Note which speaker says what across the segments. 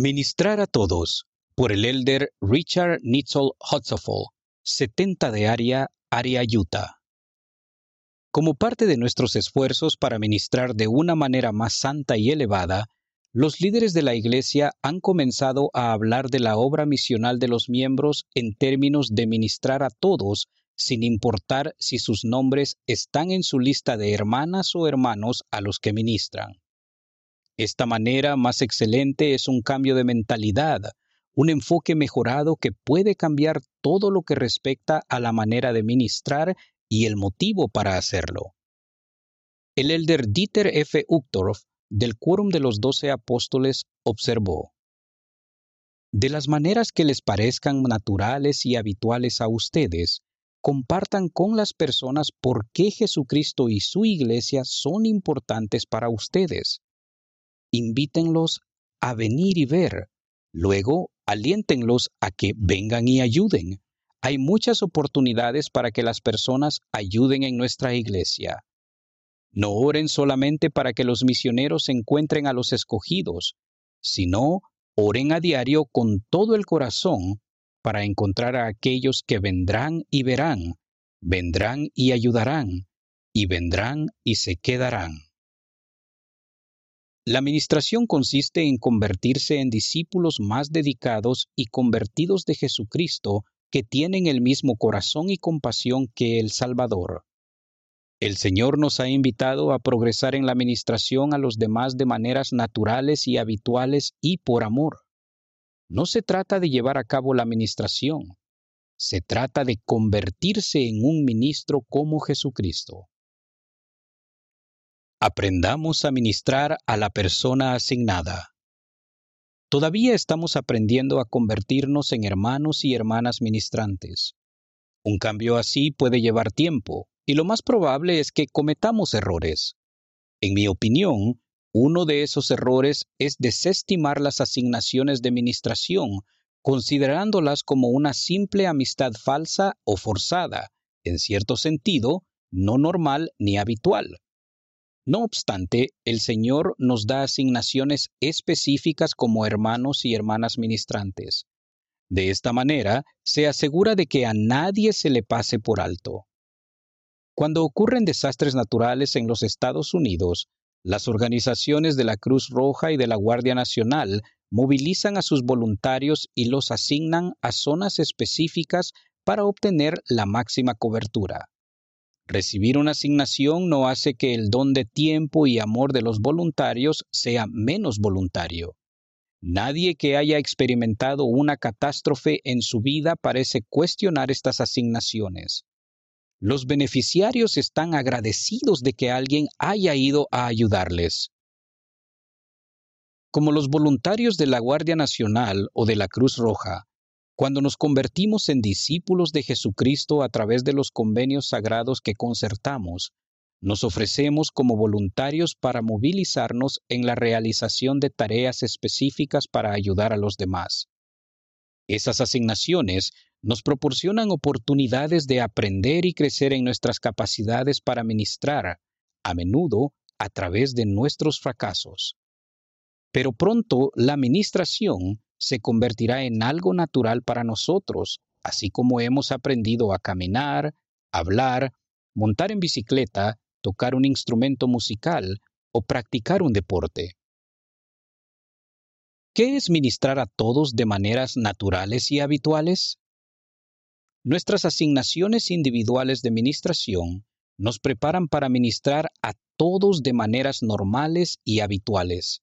Speaker 1: Ministrar a todos por el elder Richard Nitzel Hotzoffel, 70 de área, área Utah. Como parte de nuestros esfuerzos para ministrar de una manera más santa y elevada, los líderes de la Iglesia han comenzado a hablar de la obra misional de los miembros en términos de ministrar a todos, sin importar si sus nombres están en su lista de hermanas o hermanos a los que ministran. Esta manera más excelente es un cambio de mentalidad, un enfoque mejorado que puede cambiar todo lo que respecta a la manera de ministrar y el motivo para hacerlo. El elder Dieter F. Uchtdorf del Quórum de los Doce Apóstoles observó, De las maneras que les parezcan naturales y habituales a ustedes, compartan con las personas por qué Jesucristo y su iglesia son importantes para ustedes. Invítenlos a venir y ver. Luego, aliéntenlos a que vengan y ayuden. Hay muchas oportunidades para que las personas ayuden en nuestra iglesia. No oren solamente para que los misioneros encuentren a los escogidos, sino oren a diario con todo el corazón para encontrar a aquellos que vendrán y verán, vendrán y ayudarán, y vendrán y se quedarán. La administración consiste en convertirse en discípulos más dedicados y convertidos de Jesucristo que tienen el mismo corazón y compasión que el Salvador. El Señor nos ha invitado a progresar en la administración a los demás de maneras naturales y habituales y por amor. No se trata de llevar a cabo la administración, se trata de convertirse en un ministro como Jesucristo. Aprendamos a ministrar a la persona asignada. Todavía estamos aprendiendo a convertirnos en hermanos y hermanas ministrantes. Un cambio así puede llevar tiempo, y lo más probable es que cometamos errores. En mi opinión, uno de esos errores es desestimar las asignaciones de ministración, considerándolas como una simple amistad falsa o forzada, en cierto sentido, no normal ni habitual. No obstante, el Señor nos da asignaciones específicas como hermanos y hermanas ministrantes. De esta manera, se asegura de que a nadie se le pase por alto. Cuando ocurren desastres naturales en los Estados Unidos, las organizaciones de la Cruz Roja y de la Guardia Nacional movilizan a sus voluntarios y los asignan a zonas específicas para obtener la máxima cobertura. Recibir una asignación no hace que el don de tiempo y amor de los voluntarios sea menos voluntario. Nadie que haya experimentado una catástrofe en su vida parece cuestionar estas asignaciones. Los beneficiarios están agradecidos de que alguien haya ido a ayudarles. Como los voluntarios de la Guardia Nacional o de la Cruz Roja, cuando nos convertimos en discípulos de Jesucristo a través de los convenios sagrados que concertamos, nos ofrecemos como voluntarios para movilizarnos en la realización de tareas específicas para ayudar a los demás. Esas asignaciones nos proporcionan oportunidades de aprender y crecer en nuestras capacidades para ministrar, a menudo a través de nuestros fracasos. Pero pronto la ministración se convertirá en algo natural para nosotros, así como hemos aprendido a caminar, hablar, montar en bicicleta, tocar un instrumento musical o practicar un deporte. ¿Qué es ministrar a todos de maneras naturales y habituales? Nuestras asignaciones individuales de ministración nos preparan para ministrar a todos de maneras normales y habituales.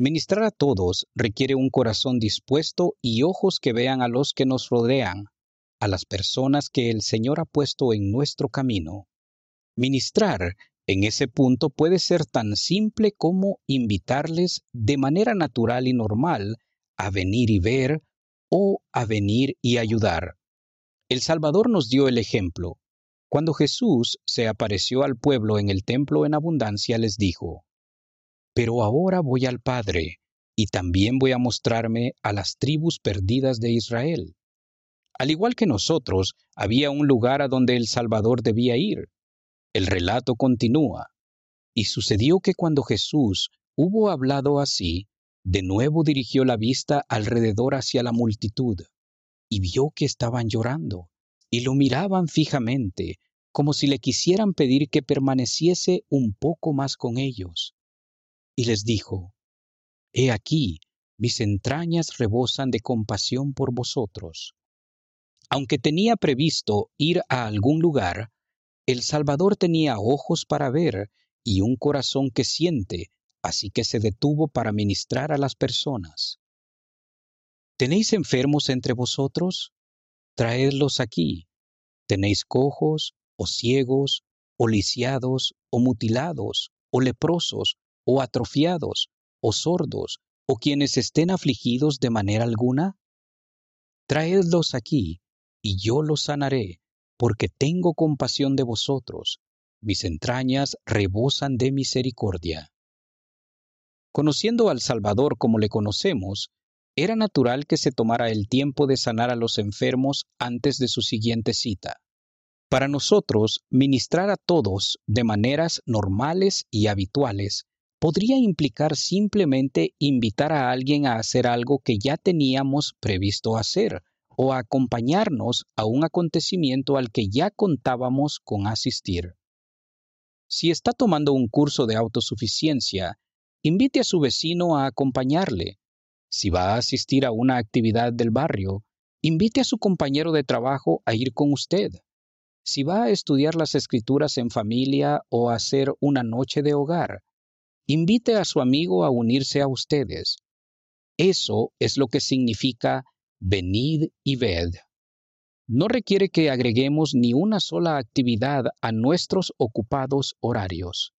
Speaker 1: Ministrar a todos requiere un corazón dispuesto y ojos que vean a los que nos rodean, a las personas que el Señor ha puesto en nuestro camino. Ministrar en ese punto puede ser tan simple como invitarles de manera natural y normal a venir y ver o a venir y ayudar. El Salvador nos dio el ejemplo. Cuando Jesús se apareció al pueblo en el templo en abundancia, les dijo, Pero ahora voy al Padre, y también voy a mostrarme a las tribus perdidas de Israel. Al igual que nosotros, había un lugar a donde el Salvador debía ir. El relato continúa. Y sucedió que cuando Jesús hubo hablado así, De nuevo dirigió la vista alrededor hacia la multitud y vio que estaban llorando y lo miraban fijamente, como si le quisieran pedir que permaneciese un poco más con ellos. Y les dijo, He aquí, mis entrañas rebosan de compasión por vosotros. Aunque tenía previsto ir a algún lugar, el Salvador tenía ojos para ver y un corazón que siente, así que se detuvo para ministrar a las personas. ¿Tenéis enfermos entre vosotros? Traedlos aquí. ¿Tenéis cojos, o ciegos, o lisiados, o mutilados, o leprosos, o atrofiados, o sordos, o quienes estén afligidos de manera alguna? Traedlos aquí, y yo los sanaré, porque tengo compasión de vosotros, mis entrañas rebosan de misericordia. Conociendo al Salvador como le conocemos, era natural que se tomara el tiempo de sanar a los enfermos antes de su siguiente cita. Para nosotros, ministrar a todos de maneras normales y habituales podría implicar simplemente invitar a alguien a hacer algo que ya teníamos previsto hacer o a acompañarnos a un acontecimiento al que ya contábamos con asistir. Si está tomando un curso de autosuficiencia, invite a su vecino a acompañarle. Si va a asistir a una actividad del barrio, invite a su compañero de trabajo a ir con usted. Si va a estudiar las escrituras en familia o a hacer una noche de hogar, invite a su amigo a unirse a ustedes. Eso es lo que significa venid y ved. No requiere que agreguemos ni una sola actividad a nuestros ocupados horarios.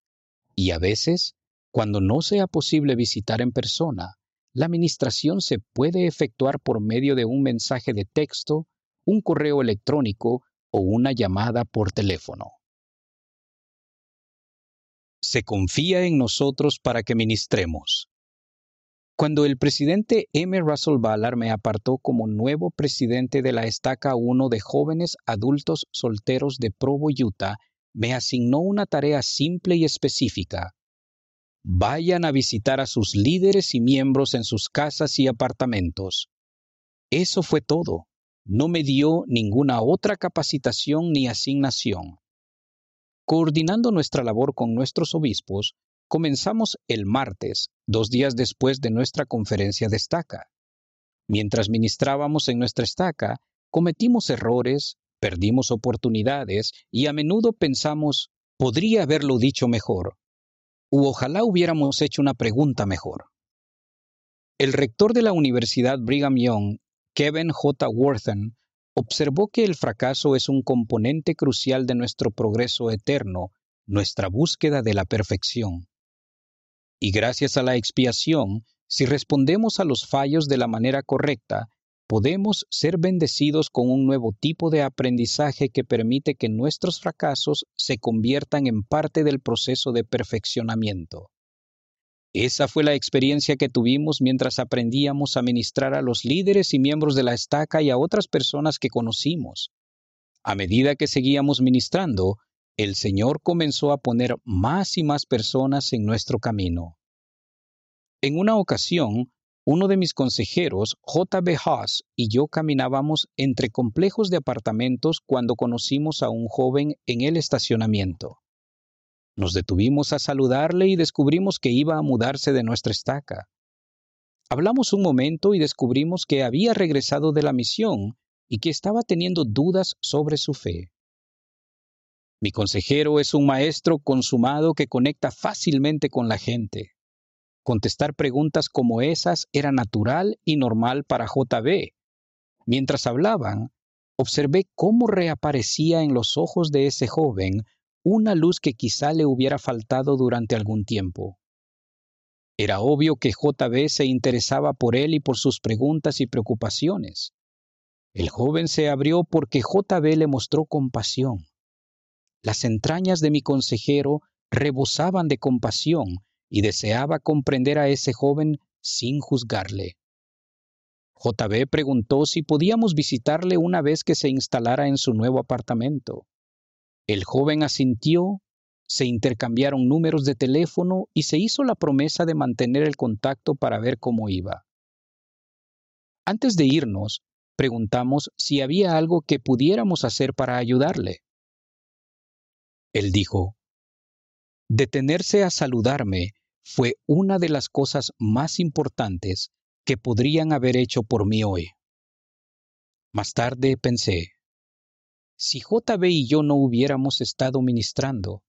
Speaker 1: Y a veces, cuando no sea posible visitar en persona, la administración se puede efectuar por medio de un mensaje de texto, un correo electrónico o una llamada por teléfono se confía en nosotros para que ministremos. Cuando el presidente M. Russell Ballard me apartó como nuevo presidente de la estaca 1 de jóvenes adultos solteros de Provo, Utah, me asignó una tarea simple y específica. Vayan a visitar a sus líderes y miembros en sus casas y apartamentos. Eso fue todo. No me dio ninguna otra capacitación ni asignación. Coordinando nuestra labor con nuestros obispos, comenzamos el martes, dos días después de nuestra conferencia de estaca. Mientras ministrábamos en nuestra estaca, cometimos errores, perdimos oportunidades y a menudo pensamos, podría haberlo dicho mejor, u ojalá hubiéramos hecho una pregunta mejor. El rector de la Universidad Brigham Young, Kevin J. Worthen, observó que el fracaso es un componente crucial de nuestro progreso eterno, nuestra búsqueda de la perfección. Y gracias a la expiación, si respondemos a los fallos de la manera correcta, podemos ser bendecidos con un nuevo tipo de aprendizaje que permite que nuestros fracasos se conviertan en parte del proceso de perfeccionamiento. Esa fue la experiencia que tuvimos mientras aprendíamos a ministrar a los líderes y miembros de la estaca y a otras personas que conocimos. A medida que seguíamos ministrando, el Señor comenzó a poner más y más personas en nuestro camino. En una ocasión, uno de mis consejeros, J.B. Haas, y yo caminábamos entre complejos de apartamentos cuando conocimos a un joven en el estacionamiento. Nos detuvimos a saludarle y descubrimos que iba a mudarse de nuestra estaca. Hablamos un momento y descubrimos que había regresado de la misión y que estaba teniendo dudas sobre su fe. Mi consejero es un maestro consumado que conecta fácilmente con la gente. Contestar preguntas como esas era natural y normal para JB. Mientras hablaban, observé cómo reaparecía en los ojos de ese joven una luz que quizá le hubiera faltado durante algún tiempo. Era obvio que JB se interesaba por él y por sus preguntas y preocupaciones. El joven se abrió porque JB le mostró compasión. Las entrañas de mi consejero rebosaban de compasión y deseaba comprender a ese joven sin juzgarle. JB preguntó si podíamos visitarle una vez que se instalara en su nuevo apartamento. El joven asintió se intercambiaron números de teléfono y se hizo la promesa de mantener el contacto para ver cómo iba. Antes de irnos, preguntamos si había algo que pudiéramos hacer para ayudarle. Él dijo, Detenerse a saludarme fue una de las cosas más importantes que podrían haber hecho por mí hoy. Más tarde pensé, si JB y yo no hubiéramos estado ministrando,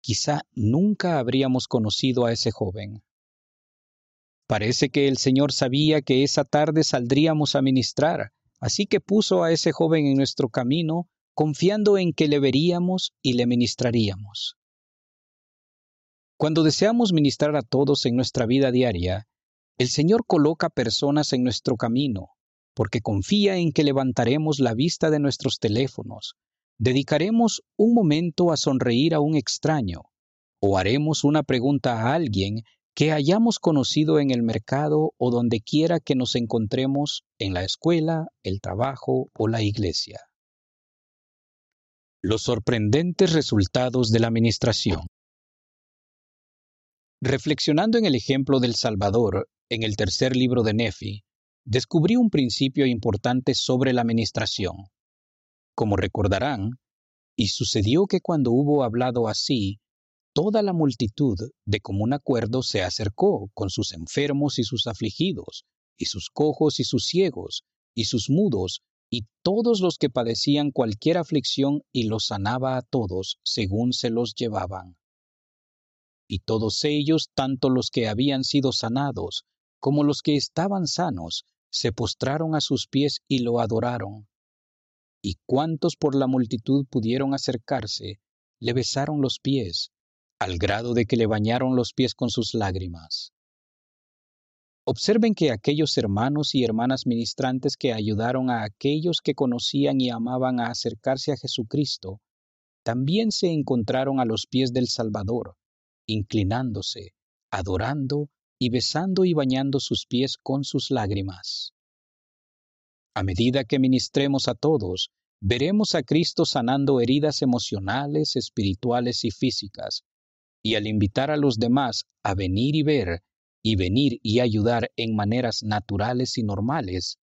Speaker 1: quizá nunca habríamos conocido a ese joven. Parece que el Señor sabía que esa tarde saldríamos a ministrar, así que puso a ese joven en nuestro camino, confiando en que le veríamos y le ministraríamos. Cuando deseamos ministrar a todos en nuestra vida diaria, el Señor coloca personas en nuestro camino, porque confía en que levantaremos la vista de nuestros teléfonos, dedicaremos un momento a sonreír a un extraño o haremos una pregunta a alguien que hayamos conocido en el mercado o donde quiera que nos encontremos en la escuela, el trabajo o la iglesia. Los sorprendentes resultados de la administración. Reflexionando en el ejemplo del Salvador en el tercer libro de Nefi, descubrí un principio importante sobre la administración. Como recordarán, y sucedió que cuando hubo hablado así, toda la multitud de común acuerdo se acercó con sus enfermos y sus afligidos, y sus cojos y sus ciegos, y sus mudos, y todos los que padecían cualquier aflicción, y los sanaba a todos según se los llevaban. Y todos ellos, tanto los que habían sido sanados, como los que estaban sanos, se postraron a sus pies y lo adoraron y cuantos por la multitud pudieron acercarse, le besaron los pies, al grado de que le bañaron los pies con sus lágrimas. Observen que aquellos hermanos y hermanas ministrantes que ayudaron a aquellos que conocían y amaban a acercarse a Jesucristo, también se encontraron a los pies del Salvador, inclinándose, adorando y besando y bañando sus pies con sus lágrimas. A medida que ministremos a todos, veremos a Cristo sanando heridas emocionales, espirituales y físicas. Y al invitar a los demás a venir y ver, y venir y ayudar en maneras naturales y normales,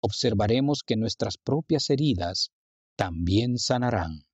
Speaker 1: observaremos que nuestras propias heridas también sanarán.